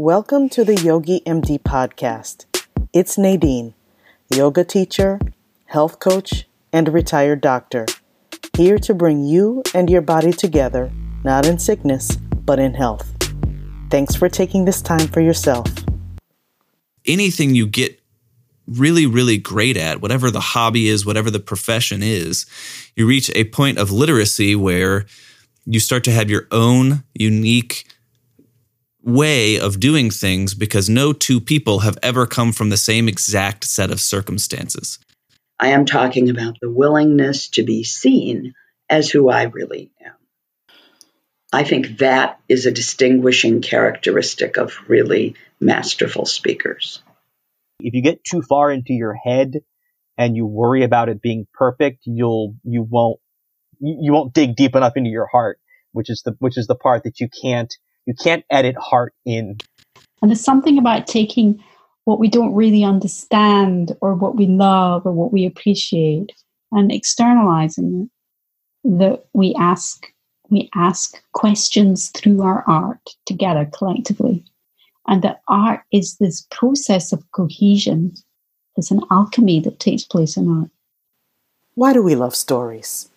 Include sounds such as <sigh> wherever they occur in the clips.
Welcome to the Yogi MD podcast. It's Nadine, yoga teacher, health coach, and retired doctor, here to bring you and your body together, not in sickness, but in health. Thanks for taking this time for yourself. Anything you get really, really great at, whatever the hobby is, whatever the profession is, you reach a point of literacy where you start to have your own unique way of doing things because no two people have ever come from the same exact set of circumstances. I am talking about the willingness to be seen as who I really am. I think that is a distinguishing characteristic of really masterful speakers. If you get too far into your head and you worry about it being perfect, you'll you won't you won't dig deep enough into your heart, which is the which is the part that you can't you can't edit heart in. And there's something about taking what we don't really understand or what we love or what we appreciate and externalizing it that we ask we ask questions through our art together collectively. And that art is this process of cohesion. There's an alchemy that takes place in art. Why do we love stories?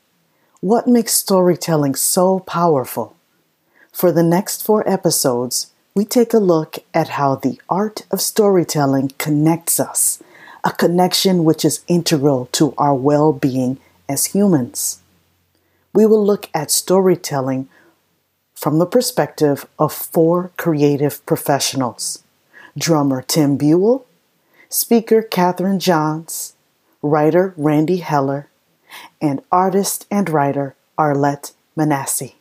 What makes storytelling so powerful for the next four episodes, we take a look at how the art of storytelling connects us, a connection which is integral to our well being as humans. We will look at storytelling from the perspective of four creative professionals drummer Tim Buell, speaker Catherine Johns, writer Randy Heller, and artist and writer Arlette Manasseh.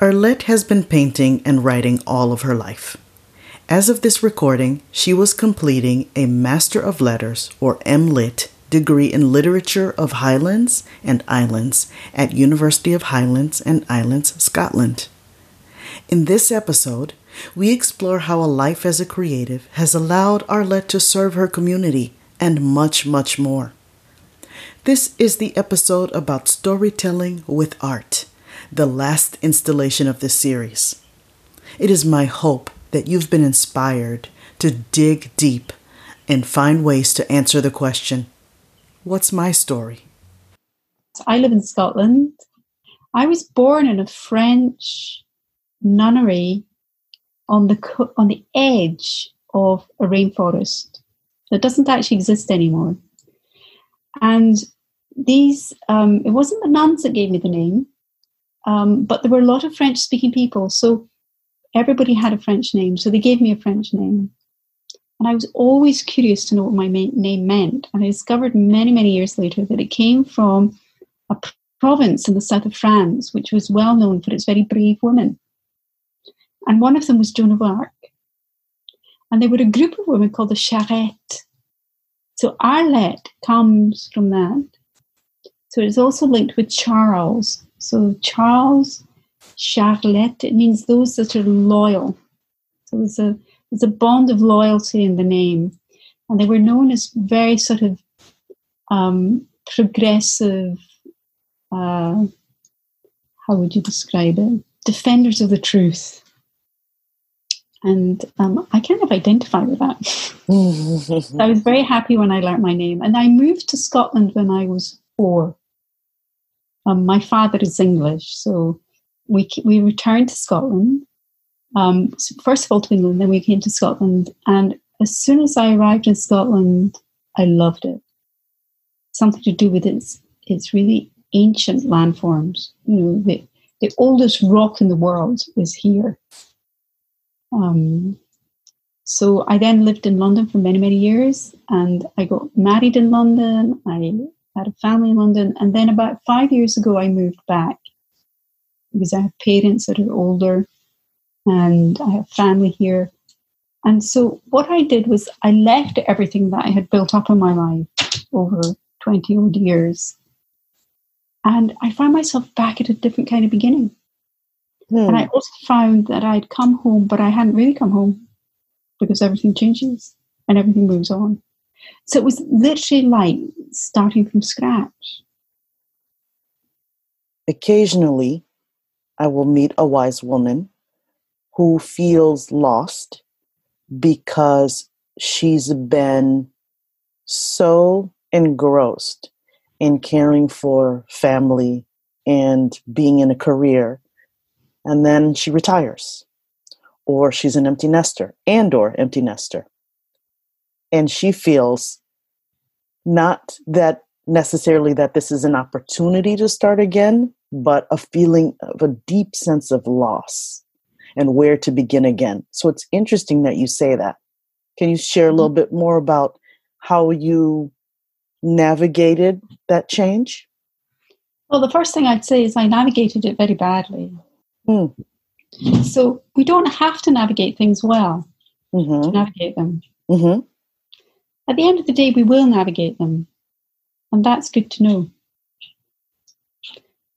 Arlette has been painting and writing all of her life. As of this recording, she was completing a Master of Letters, or MLitt, degree in Literature of Highlands and Islands at University of Highlands and Islands, Scotland. In this episode, we explore how a life as a creative has allowed Arlette to serve her community and much, much more. This is the episode about storytelling with art the last installation of this series. It is my hope that you've been inspired to dig deep and find ways to answer the question What's my story? I live in Scotland. I was born in a French nunnery on the on the edge of a rainforest that doesn't actually exist anymore. And these, um, it wasn't the nuns that gave me the name. Um, but there were a lot of French speaking people. So everybody had a French name. So they gave me a French name. And I was always curious to know what my name meant. And I discovered many, many years later that it came from a province in the south of France, which was well known for its very brave women. And one of them was Joan of Arc. And they were a group of women called the Charrettes. So Arlette comes from that. So it's also linked with Charles, so Charles, Charlotte, it means those that are loyal. So there's a there's a bond of loyalty in the name. And they were known as very sort of um, progressive, uh, how would you describe it? Defenders of the truth. And um, I kind of identify with that. so <laughs> I was very happy when I learnt my name. And I moved to Scotland when I was four. Um, my father is English, so we we returned to Scotland. Um, first of all to England, then we came to Scotland, and as soon as I arrived in Scotland, I loved it. Something to do with its its really ancient landforms. You know, the the oldest rock in the world is here. Um, so I then lived in London for many, many years, and I got married in London. I had a family in London. And then about five years ago, I moved back because I have parents that are older and I have family here. And so what I did was I left everything that I had built up in my life over 20 odd years. And I found myself back at a different kind of beginning. Hmm. And I also found that I'd come home, but I hadn't really come home because everything changes and everything moves on. So it was literally like starting from scratch. Occasionally, I will meet a wise woman who feels lost because she's been so engrossed in caring for family and being in a career and then she retires or she's an empty nester and or empty nester and she feels not that necessarily that this is an opportunity to start again but a feeling of a deep sense of loss and where to begin again so it's interesting that you say that can you share a little bit more about how you navigated that change well the first thing i'd say is i navigated it very badly mm. so we don't have to navigate things well mm-hmm. to navigate them Mm-hmm. At the end of the day, we will navigate them. And that's good to know.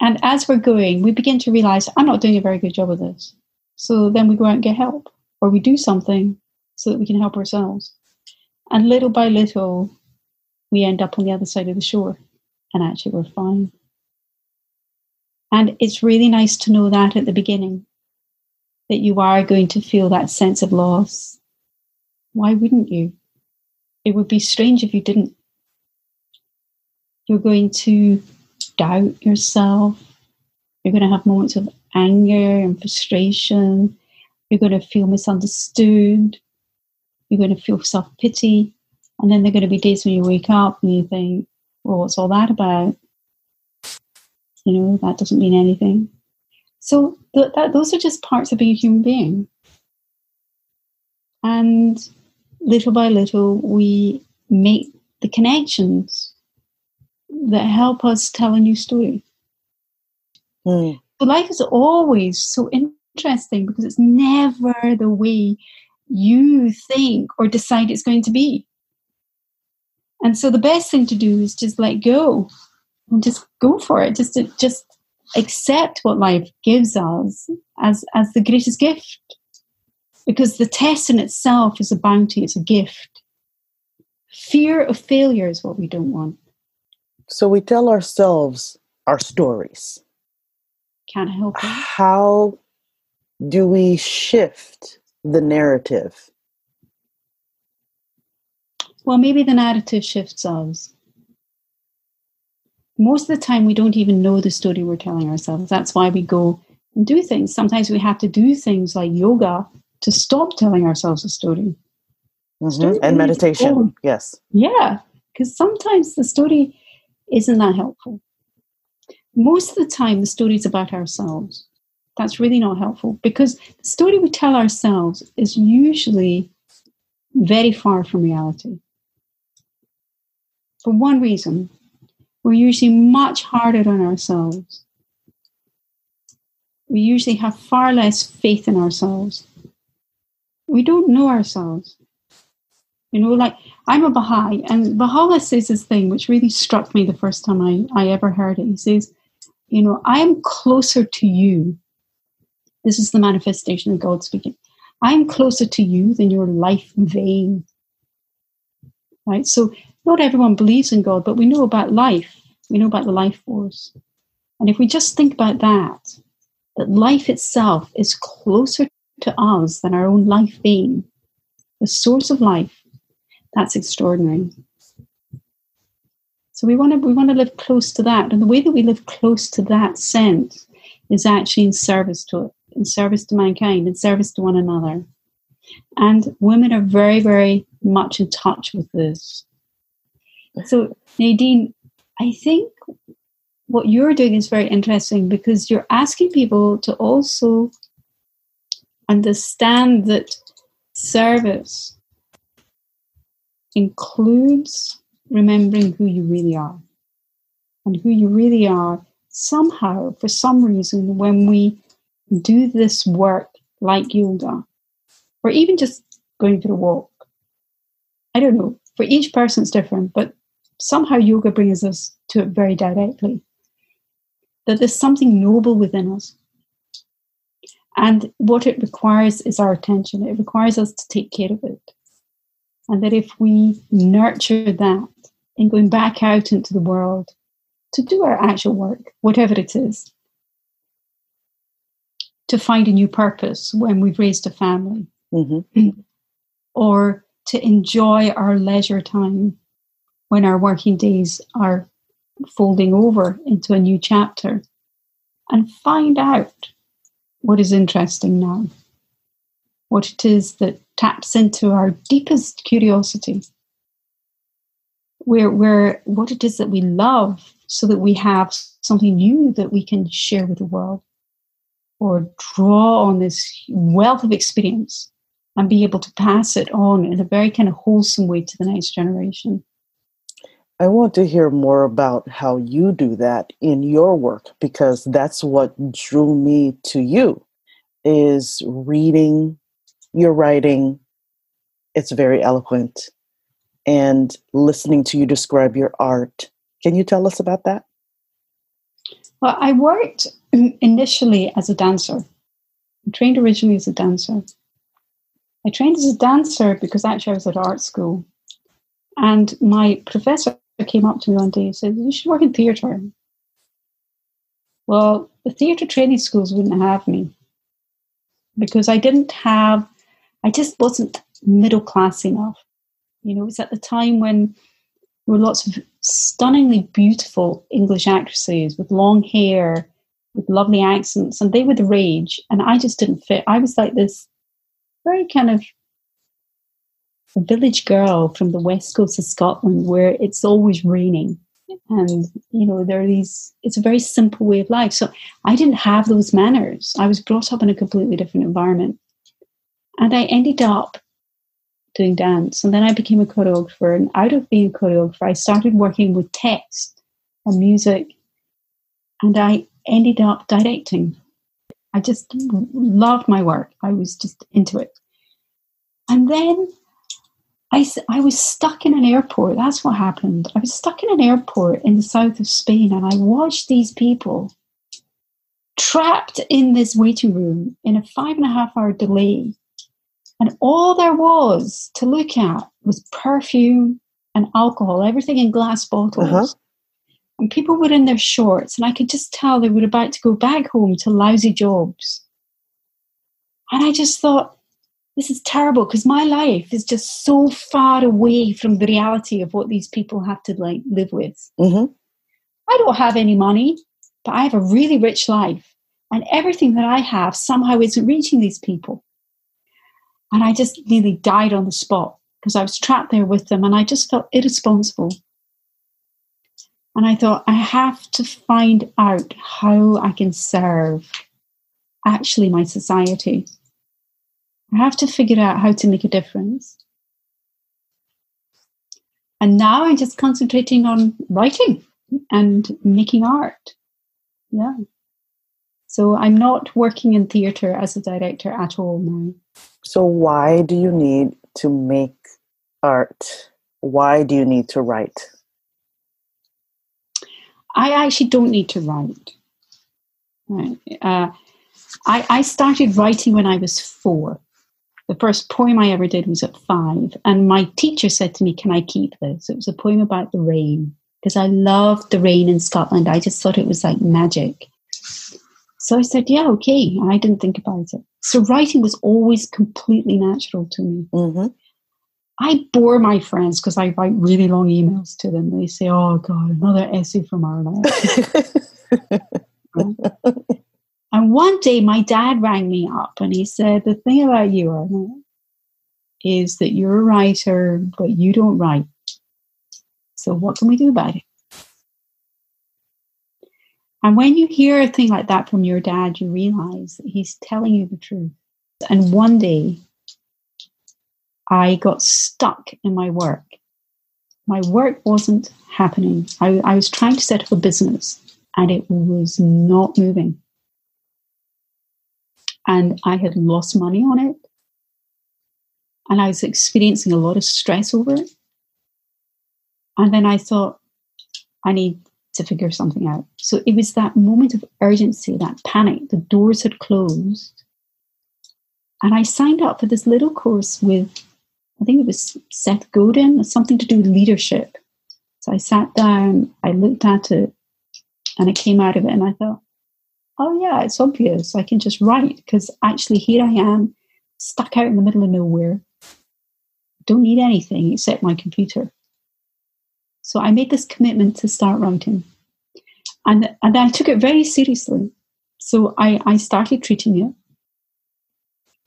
And as we're going, we begin to realize, I'm not doing a very good job of this. So then we go out and get help, or we do something so that we can help ourselves. And little by little, we end up on the other side of the shore. And actually, we're fine. And it's really nice to know that at the beginning, that you are going to feel that sense of loss. Why wouldn't you? It would be strange if you didn't. You're going to doubt yourself. You're going to have moments of anger and frustration. You're going to feel misunderstood. You're going to feel self pity. And then there are going to be days when you wake up and you think, well, what's all that about? You know, that doesn't mean anything. So th- that, those are just parts of being a human being. And little by little, we make the connections that help us tell a new story. Mm. So life is always so interesting because it's never the way you think or decide it's going to be. And so the best thing to do is just let go and just go for it. Just to, just accept what life gives us as as the greatest gift because the test in itself is a bounty, it's a gift. Fear of failure is what we don't want. So we tell ourselves our stories. Can't help it. How do we shift the narrative? Well, maybe the narrative shifts us. Most of the time, we don't even know the story we're telling ourselves. That's why we go and do things. Sometimes we have to do things like yoga to stop telling ourselves a story. Mhm. And meditation. Yes. Yeah, because sometimes the story isn't that helpful. Most of the time, the story is about ourselves. That's really not helpful because the story we tell ourselves is usually very far from reality. For one reason, we're usually much harder on ourselves. We usually have far less faith in ourselves. We don't know ourselves. You know, like I'm a Baha'i, and Baha'u'llah says this thing which really struck me the first time I, I ever heard it. He says, You know, I am closer to you. This is the manifestation of God speaking. I am closer to you than your life vein. Right? So, not everyone believes in God, but we know about life. We know about the life force. And if we just think about that, that life itself is closer to us than our own life vein, the source of life, that's extraordinary. So we want to we want to live close to that, and the way that we live close to that sense is actually in service to it, in service to mankind, in service to one another. And women are very, very much in touch with this. So Nadine, I think what you're doing is very interesting because you're asking people to also understand that service includes remembering who you really are. And who you really are, somehow, for some reason, when we do this work like yoga, or even just going for a walk, I don't know, for each person it's different, but somehow yoga brings us to it very directly. That there's something noble within us. And what it requires is our attention. It requires us to take care of it. And that if we nurture that in going back out into the world to do our actual work, whatever it is, to find a new purpose when we've raised a family, hmm <clears throat> or to enjoy our leisure time when our working days are folding over into a new chapter and find out what is interesting now, what it is that taps into our deepest curiosity, where, where what it is that we love, so that we have something new that we can share with the world, or draw on this wealth of experience and be able to pass it on in a very kind of wholesome way to the next generation. I want to hear more about how you do that in your work because that's what drew me to you is reading your writing. It's very eloquent and listening to you describe your art. Can you tell us about that? Well, I worked <clears throat> initially as a dancer. I trained originally as a dancer. I trained as a dancer because actually I was at art school. And my professor came up to me one day and said, You should work in theatre. Well, the theatre training schools wouldn't have me because I didn't have, I just wasn't middle class enough. You know, it was at the time when there were lots of stunningly beautiful English actresses with long hair, with lovely accents, and they were the rage, and I just didn't fit. I was like this very kind of village girl from the west coast of Scotland where it's always raining. And, you know, there are these, it's a very simple way of life. So I didn't have those manners. I was brought up in a completely different environment. And I ended up doing dance. And then I became a choreographer. And out of being a choreographer, I started working with text and music. And I ended up directing. I just loved my work. I was just into it. And then I, I was stuck in an airport. That's what happened. I was stuck in an airport in the south of Spain and I watched these people trapped in this waiting room in a five and a half hour delay. And all there was to look at was perfume and alcohol, everything in glass bottles. Uh-huh. And people were in their shorts, and I could just tell they were about to go back home to lousy jobs. And I just thought, this is terrible because my life is just so far away from the reality of what these people have to like live with. Mm-hmm. I don't have any money, but I have a really rich life, and everything that I have somehow isn't reaching these people. And I just nearly died on the spot because I was trapped there with them, and I just felt irresponsible. And I thought, I have to find out how I can serve actually my society. I have to figure out how to make a difference. And now I'm just concentrating on writing and making art. Yeah. So I'm not working in theatre as a director at all now. So why do you need to make art? Why do you need to write? I actually don't need to write. Uh, I, I started writing when I was four. The first poem I ever did was at five, and my teacher said to me, Can I keep this? It was a poem about the rain because I loved the rain in Scotland. I just thought it was like magic. So I said, Yeah, okay. I didn't think about it. So writing was always completely natural to me. Mm-hmm. I bore my friends because I write really long emails to them. They say, Oh, God, another essay from Arlo. <laughs> And one day my dad rang me up and he said, The thing about you, Arna, is that you're a writer, but you don't write. So what can we do about it? And when you hear a thing like that from your dad, you realize that he's telling you the truth. And one day, I got stuck in my work. My work wasn't happening. I, I was trying to set up a business and it was not moving and I had lost money on it. And I was experiencing a lot of stress over it. And then I thought, I need to figure something out. So it was that moment of urgency, that panic. The doors had closed. And I signed up for this little course with, I think it was Seth Godin, something to do with leadership. So I sat down, I looked at it, and I came out of it, and I thought, oh yeah, it's obvious. I can just write because actually here I am stuck out in the middle of nowhere. don't need anything except my computer. So I made this commitment to start writing. And, and I took it very seriously. So I, I started treating it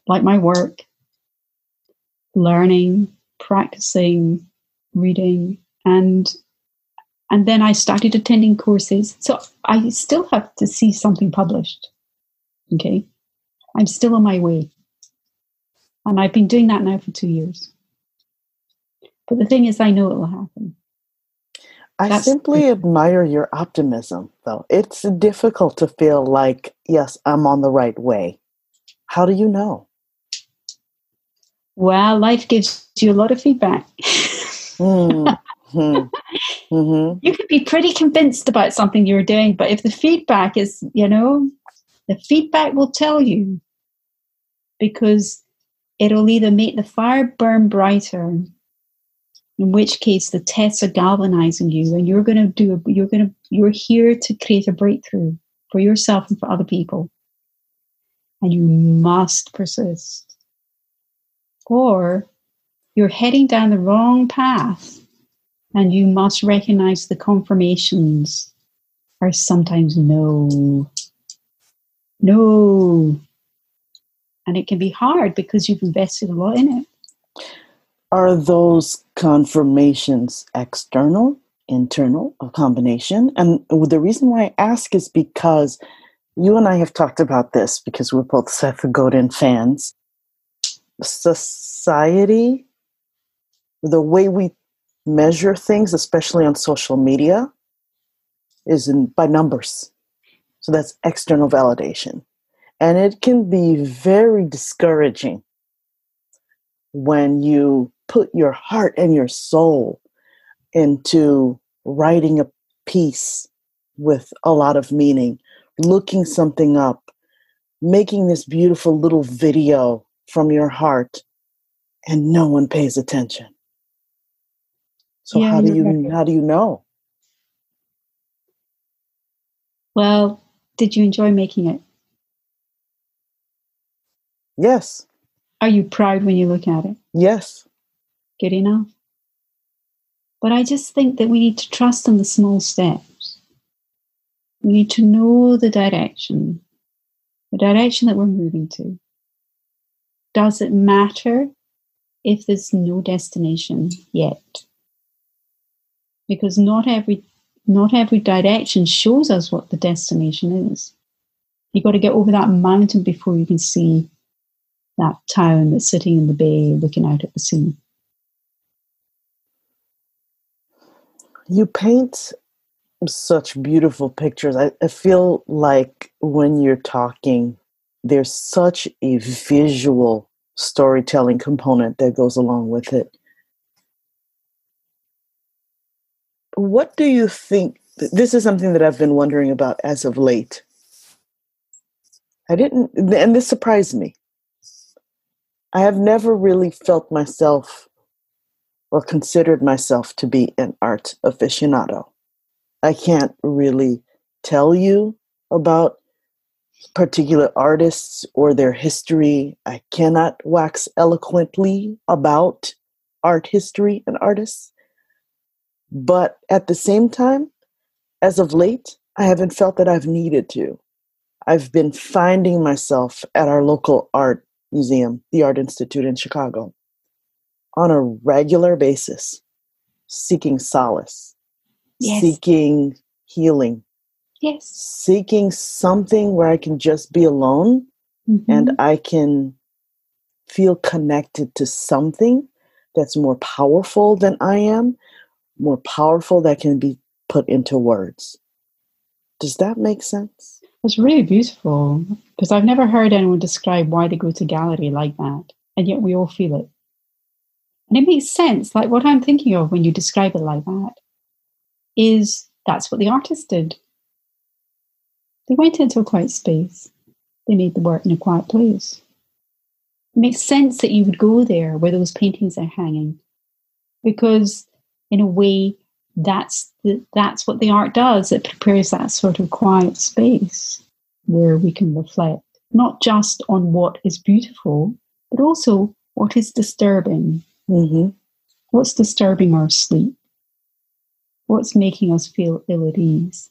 like my work, learning, practicing, reading, and and then I started attending courses. So I still have to see something published. Okay. I'm still on my way. And I've been doing that now for two years. But the thing is, I know it will happen. I That's simply admire your optimism, though. It's difficult to feel like, yes, I'm on the right way. How do you know? Well, life gives you a lot of feedback. mm. Mm-hmm. <laughs> mm-hmm. You could be pretty convinced about something you're doing, but if the feedback is, you know, the feedback will tell you because it'll either make the fire burn brighter, in which case the tests are galvanizing you, and you're going to do, you're going to, you're here to create a breakthrough for yourself and for other people. And you must persist. Or you're heading down the wrong path and you must recognize the confirmations are sometimes no. No. And it can be hard because you've invested a lot in it. Are those confirmations external, internal, a combination? And the reason why I ask is because you and I have talked about this because we're both Seth Godin fans. Society, the way we measure things, especially on social media, is in, by numbers. So that's external validation. And it can be very discouraging when you put your heart and your soul into writing a piece with a lot of meaning, looking something up, making this beautiful little video from your heart, and no one pays attention. So yeah, how do you right. how do you know? Well, did you enjoy making it? Yes. Are you proud when you look at it? Yes. Good enough. But I just think that we need to trust in the small steps. We need to know the direction, the direction that we're moving to. Does it matter if there's no destination yet? Because not every not every direction shows us what the destination is. You've got to get over that mountain before you can see that town that's sitting in the bay looking out at the sea. You paint such beautiful pictures. I, I feel like when you're talking, there's such a visual storytelling component that goes along with it. What do you think? This is something that I've been wondering about as of late. I didn't, and this surprised me. I have never really felt myself or considered myself to be an art aficionado. I can't really tell you about particular artists or their history. I cannot wax eloquently about art history and artists. But at the same time, as of late, I haven't felt that I've needed to. I've been finding myself at our local art museum, the Art Institute in Chicago, on a regular basis, seeking solace, yes. seeking healing, yes. seeking something where I can just be alone mm-hmm. and I can feel connected to something that's more powerful than I am more powerful that can be put into words. Does that make sense? That's really beautiful because I've never heard anyone describe why they go to gallery like that, and yet we all feel it. And it makes sense. Like what I'm thinking of when you describe it like that is that's what the artist did. They went into a quiet space. They made the work in a quiet place. It makes sense that you would go there where those paintings are hanging because in a way that's the, that's what the art does it prepares that sort of quiet space where we can reflect not just on what is beautiful but also what is disturbing Mm-hmm. What's disturbing our sleep? What's making us feel ill at ease?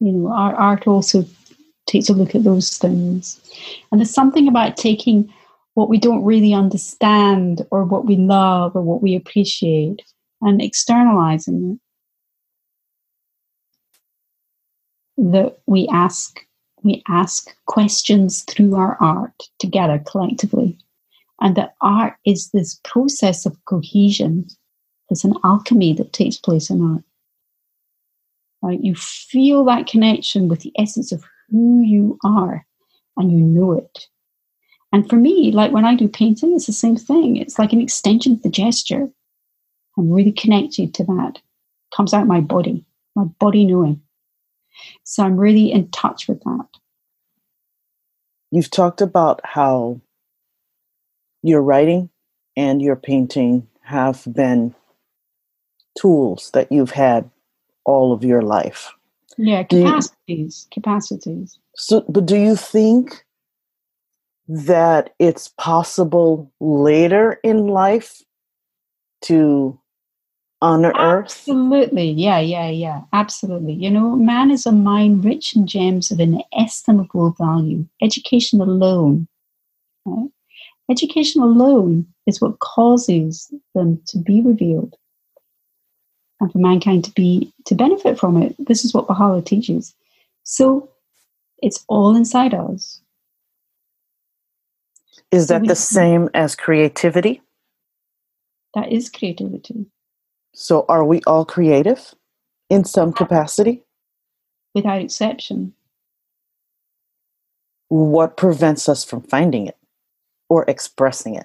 You know, our art also takes a look at those things. And there's something about taking what we don't really understand or what we love or what we appreciate and externalizing it. That we ask we ask questions through our art together collectively. And that art is this process of cohesion. There's an alchemy that takes place in art. Right? You feel that connection with the essence of who you are and you know it. And for me, like when I do painting, it's the same thing. It's like an extension of the gesture. I'm really connected to that. Comes out my body, my body knowing. So I'm really in touch with that. You've talked about how your writing and your painting have been tools that you've had all of your life. Yeah, capacities, you, capacities. So, but do you think that it's possible later in life to unearth? Absolutely, yeah, yeah, yeah, absolutely. You know, man is a mind rich in gems of inestimable value. Education alone, right? Education alone is what causes them to be revealed and for mankind to be to benefit from it. This is what Baha'u'llah teaches. So it's all inside us. Is that so the same as creativity? That is creativity. So are we all creative in some capacity? Without exception. What prevents us from finding it or expressing it?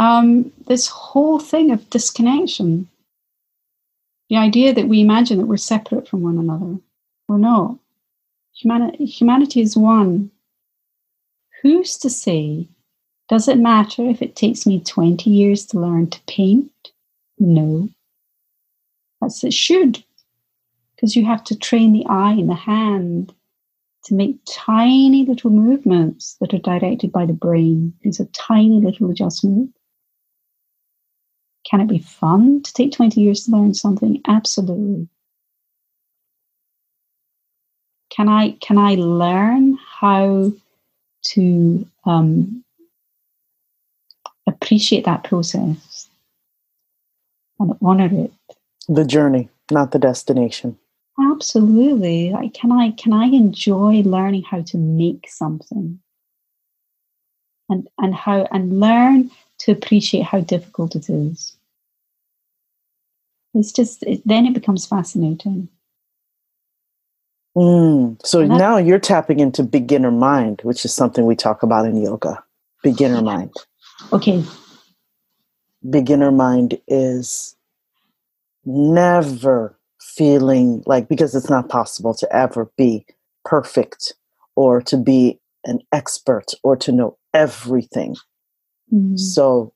Um, this whole thing of disconnection the idea that we imagine that we're separate from one another. We're not. Humani- humanity is one. Who's to say? Does it matter if it takes me 20 years to learn to paint? No. That's it should. Because you have to train the eye and the hand to make tiny little movements that are directed by the brain. These are tiny little adjustments. Can it be fun to take 20 years to learn something? Absolutely. Can I can I learn how to um, appreciate that process and honor it? The journey, not the destination. Absolutely. Like, can I can I enjoy learning how to make something? And and how and learn to appreciate how difficult it is. It's just, it, then it becomes fascinating. Mm. So now you're tapping into beginner mind, which is something we talk about in yoga. Beginner <laughs> mind. Okay. Beginner mind is never feeling like, because it's not possible to ever be perfect or to be an expert or to know everything. Mm. So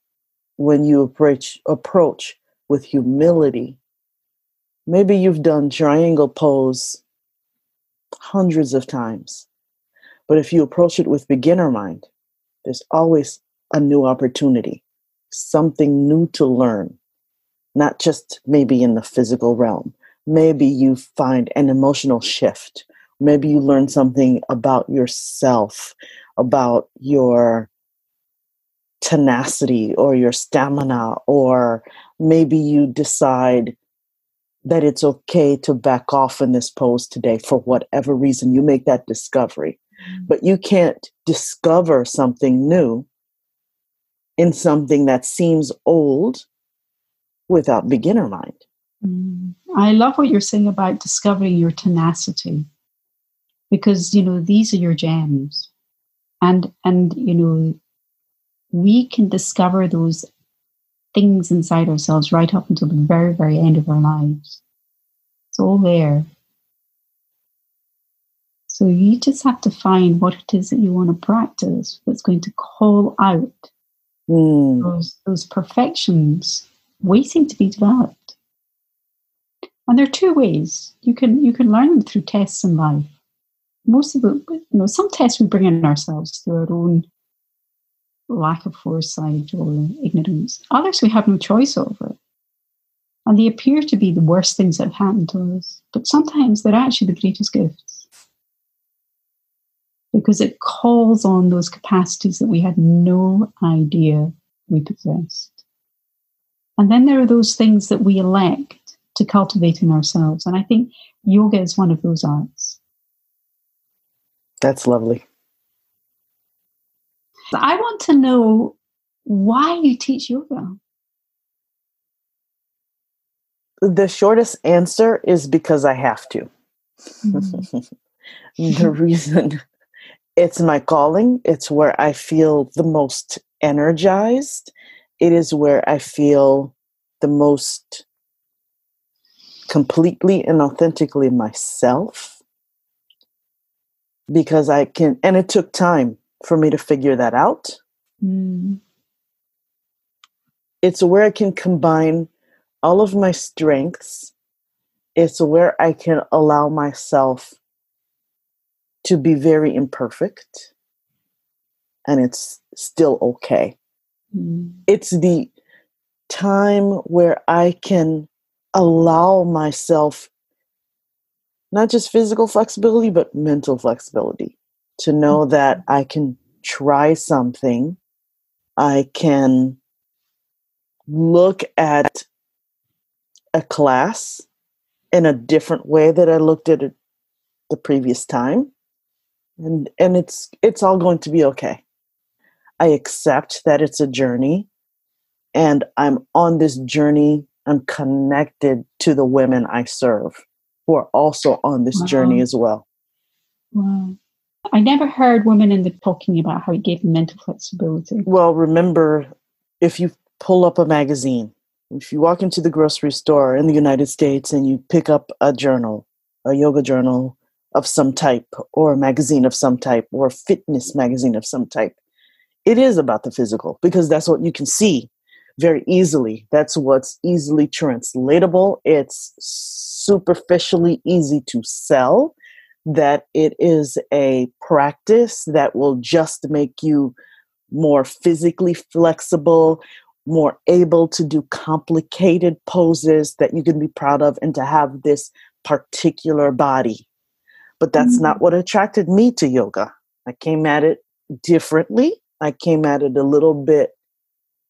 when you approach approach with humility, maybe you've done triangle pose hundreds of times. But if you approach it with beginner mind, there's always a new opportunity, something new to learn, not just maybe in the physical realm. Maybe you find an emotional shift. Maybe you learn something about yourself, about your tenacity or your stamina, or maybe you decide that it's okay to back off in this pose today for whatever reason. You make that discovery. Mm-hmm. But you can't discover something new in something that seems old without beginner mind. Mm. I love what you're saying about discovering your tenacity because you know these are your gems and and you know we can discover those things inside ourselves right up until the very, very end of our lives. It's all there. So you just have to find what it is that you want to practice that's going to call out mm. those, those perfections waiting to be developed. And there are two ways. You can you can learn them through tests in life. Most of the you know, some tests we bring in ourselves through our own lack of foresight or ignorance. Others we have no choice over. And they appear to be the worst things that have happened to us. But sometimes they're actually the greatest gifts. Because it calls on those capacities that we had no idea we possessed. And then there are those things that we elect to cultivate in ourselves. And I think yoga is one of those arts. That's lovely. I want to know why you teach yoga. The shortest answer is because I have to. Mm-hmm. <laughs> the reason it's my calling, it's where I feel the most energized, it is where I feel the most completely and authentically myself because I can, and it took time for me to figure that out. Mm. It's where I can combine all of my strengths. It's where I can allow myself to be very imperfect and it's still okay. Mm. It's the time where I can allow myself not just physical flexibility, but mental flexibility to know mm-hmm. that I can try something. I can look at a class in a different way that I looked at it the previous time. And and it's it's all going to be okay. I accept that it's a journey and I'm on this journey. I'm connected to the women I serve who are also on this wow. journey as well. Wow. I never heard women in the talking about how it gave them mental flexibility. Well, remember, if you pull up a magazine, if you walk into the grocery store in the United States and you pick up a journal, a yoga journal of some type, or a magazine of some type, or a fitness magazine of some type, it is about the physical because that's what you can see very easily. That's what's easily translatable. It's superficially easy to sell that it is a practice that will just make you more physically flexible, more able to do complicated poses that you can be proud of, and to have this particular body. But that's mm-hmm. not what attracted me to yoga. I came at it differently. I came at it a little bit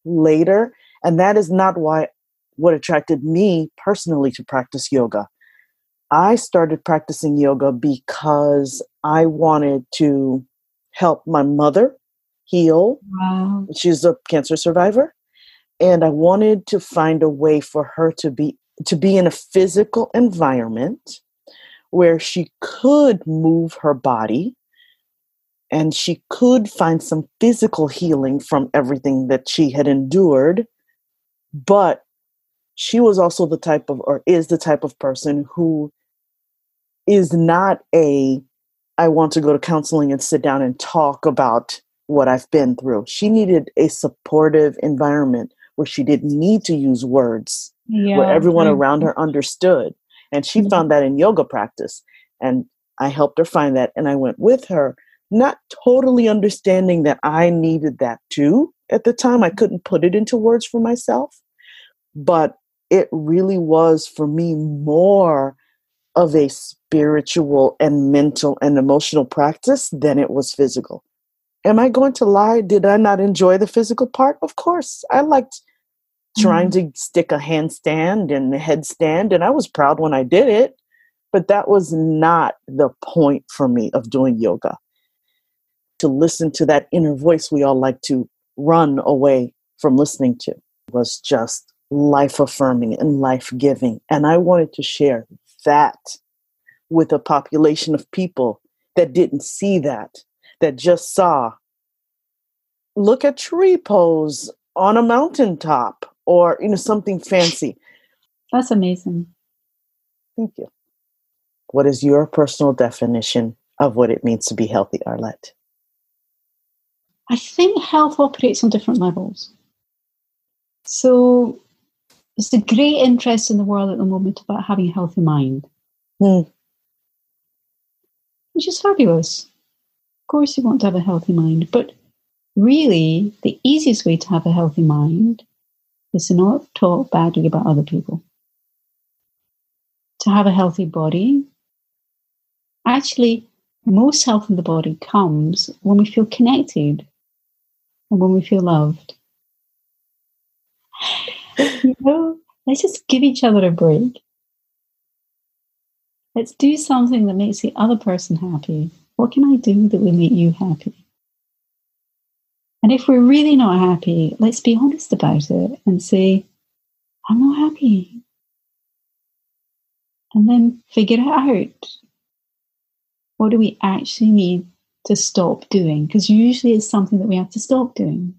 later. And that is not why what attracted me personally to practice yoga. I started practicing yoga because I wanted to help my mother heal. Wow. She's a cancer survivor. And I wanted to find a way for her to be to be in a physical environment where she could move her body and she could find some physical healing from everything that she had endured but she was also the type of or is the type of person who is not a I want to go to counseling and sit down and talk about what I've been through. She needed a supportive environment where she didn't need to use words, yeah. where everyone around her understood. And she mm-hmm. found that in yoga practice. And I helped her find that. And I went with her, not totally understanding that I needed that too at the time. I couldn't put it into words for myself. But it really was for me more of a spiritual and mental and emotional practice than it was physical. Am I going to lie? Did I not enjoy the physical part? Of course. I liked trying mm-hmm. to stick a handstand and a headstand, and I was proud when I did it. But that was not the point for me of doing yoga. To listen to that inner voice we all like to run away from listening to was just life affirming and life giving. And I wanted to share that with a population of people that didn't see that, that just saw look at tree pose on a mountaintop or you know something fancy. That's amazing. Thank you. What is your personal definition of what it means to be healthy, Arlette? I think health operates on different levels. So there's a great interest in the world at the moment about having a healthy mind. Mm. Which is fabulous. Of course, you want to have a healthy mind, but really, the easiest way to have a healthy mind is to not talk badly about other people. To have a healthy body, actually, most health in the body comes when we feel connected and when we feel loved. <laughs> you know, let's just give each other a break. Let's do something that makes the other person happy. What can I do that will make you happy? And if we're really not happy, let's be honest about it and say, I'm not happy. And then figure it out. What do we actually need to stop doing? Because usually it's something that we have to stop doing.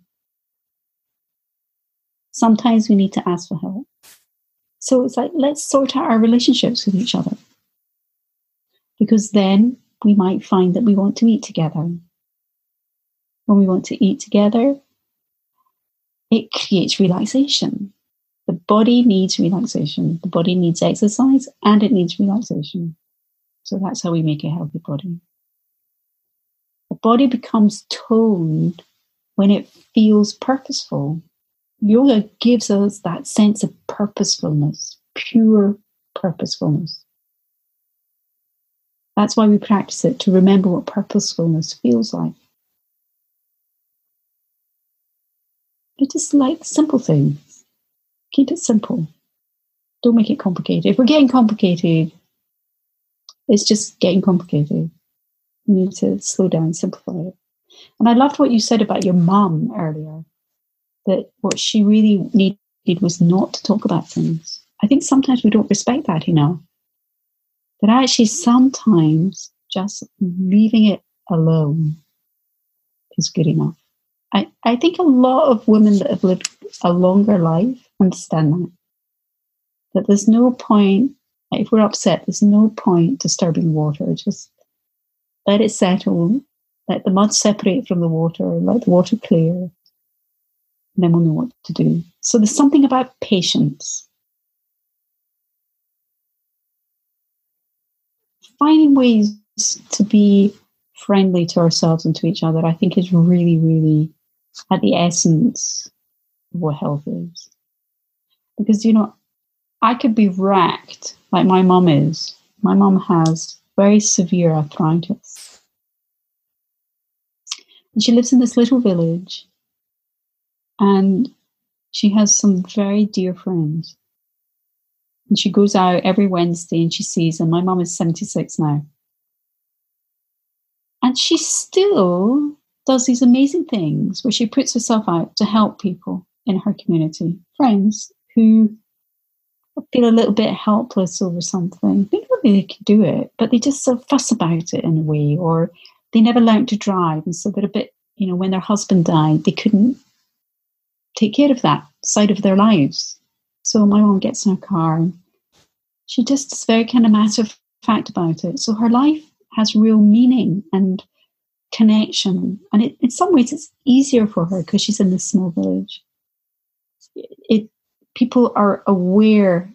Sometimes we need to ask for help. So it's like, let's sort out our relationships with each other. Because then we might find that we want to eat together. When we want to eat together, it creates relaxation. The body needs relaxation. The body needs exercise and it needs relaxation. So that's how we make a healthy body. The body becomes toned when it feels purposeful. Yoga gives us that sense of purposefulness, pure purposefulness. That's why we practice it to remember what purposefulness feels like. It's just like simple things. Keep it simple. Don't make it complicated. If we're getting complicated, it's just getting complicated. You need to slow down, simplify it. And I loved what you said about your mum earlier, that what she really needed was not to talk about things. I think sometimes we don't respect that enough that actually sometimes just leaving it alone is good enough. I, I think a lot of women that have lived a longer life understand that. That there's no point, if we're upset, there's no point disturbing water. Just let it settle, let the mud separate from the water, let the water clear, and then we'll know what to do. So there's something about patience finding ways to be friendly to ourselves and to each other, I think is really, really at the essence of what health is. Because, you know, I could be wrecked like my mum is. My mum has very severe arthritis. And she lives in this little village and she has some very dear friends. And she goes out every Wednesday and she sees them. My mum is 76 now. And she still does these amazing things where she puts herself out to help people in her community, friends who feel a little bit helpless over something. They know they can do it, but they just sort of fuss about it in a way, or they never learned to drive. And so they're a bit, you know, when their husband died, they couldn't take care of that side of their lives. So my mom gets in her car and she just is very kind of matter of fact about it. So her life has real meaning and connection. And it, in some ways, it's easier for her because she's in this small village. It, people are aware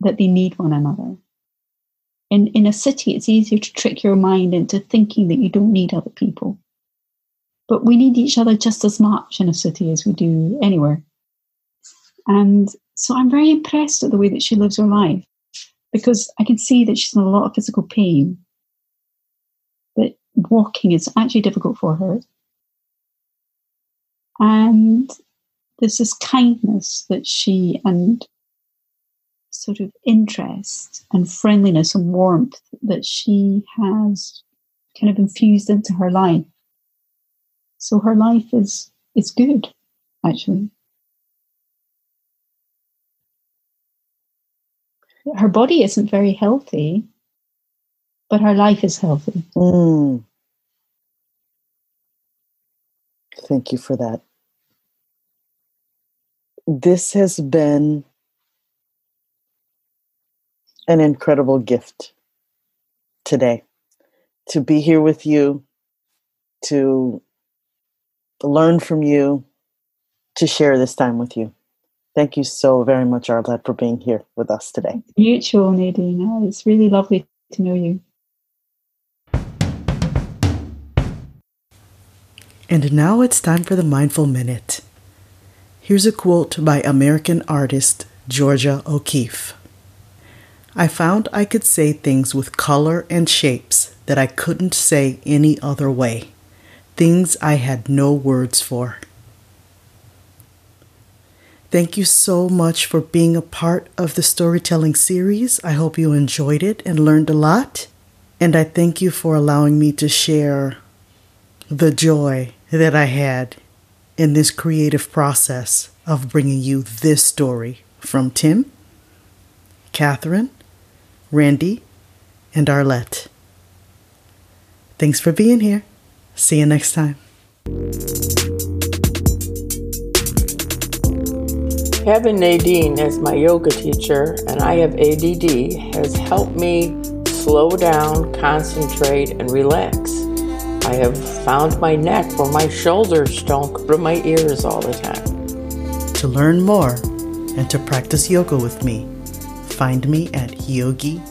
that they need one another. In, in a city, it's easier to trick your mind into thinking that you don't need other people. But we need each other just as much in a city as we do anywhere. And so I'm very impressed at the way that she lives her life because I can see that she's in a lot of physical pain. Walking is actually difficult for her. And there's this kindness that she and sort of interest and friendliness and warmth that she has kind of infused into her life. So her life is is good, actually. her body isn't very healthy, but her life is healthy. Mm. Thank you for that. This has been an incredible gift today to be here with you, to learn from you, to share this time with you. Thank you so very much, Arlette, for being here with us today. Mutual, Nadine. Oh, it's really lovely to know you. And now it's time for the Mindful Minute. Here's a quote by American artist Georgia O'Keeffe. I found I could say things with color and shapes that I couldn't say any other way, things I had no words for. Thank you so much for being a part of the storytelling series. I hope you enjoyed it and learned a lot. And I thank you for allowing me to share the joy that I had in this creative process of bringing you this story from Tim, Catherine, Randy, and Arlette. Thanks for being here. See you next time. Having Nadine as my yoga teacher and I have ADD has helped me slow down, concentrate, and relax. I have found my neck where my shoulders don't go to my ears all the time. To learn more and to practice yoga with me, find me at yogimd.net.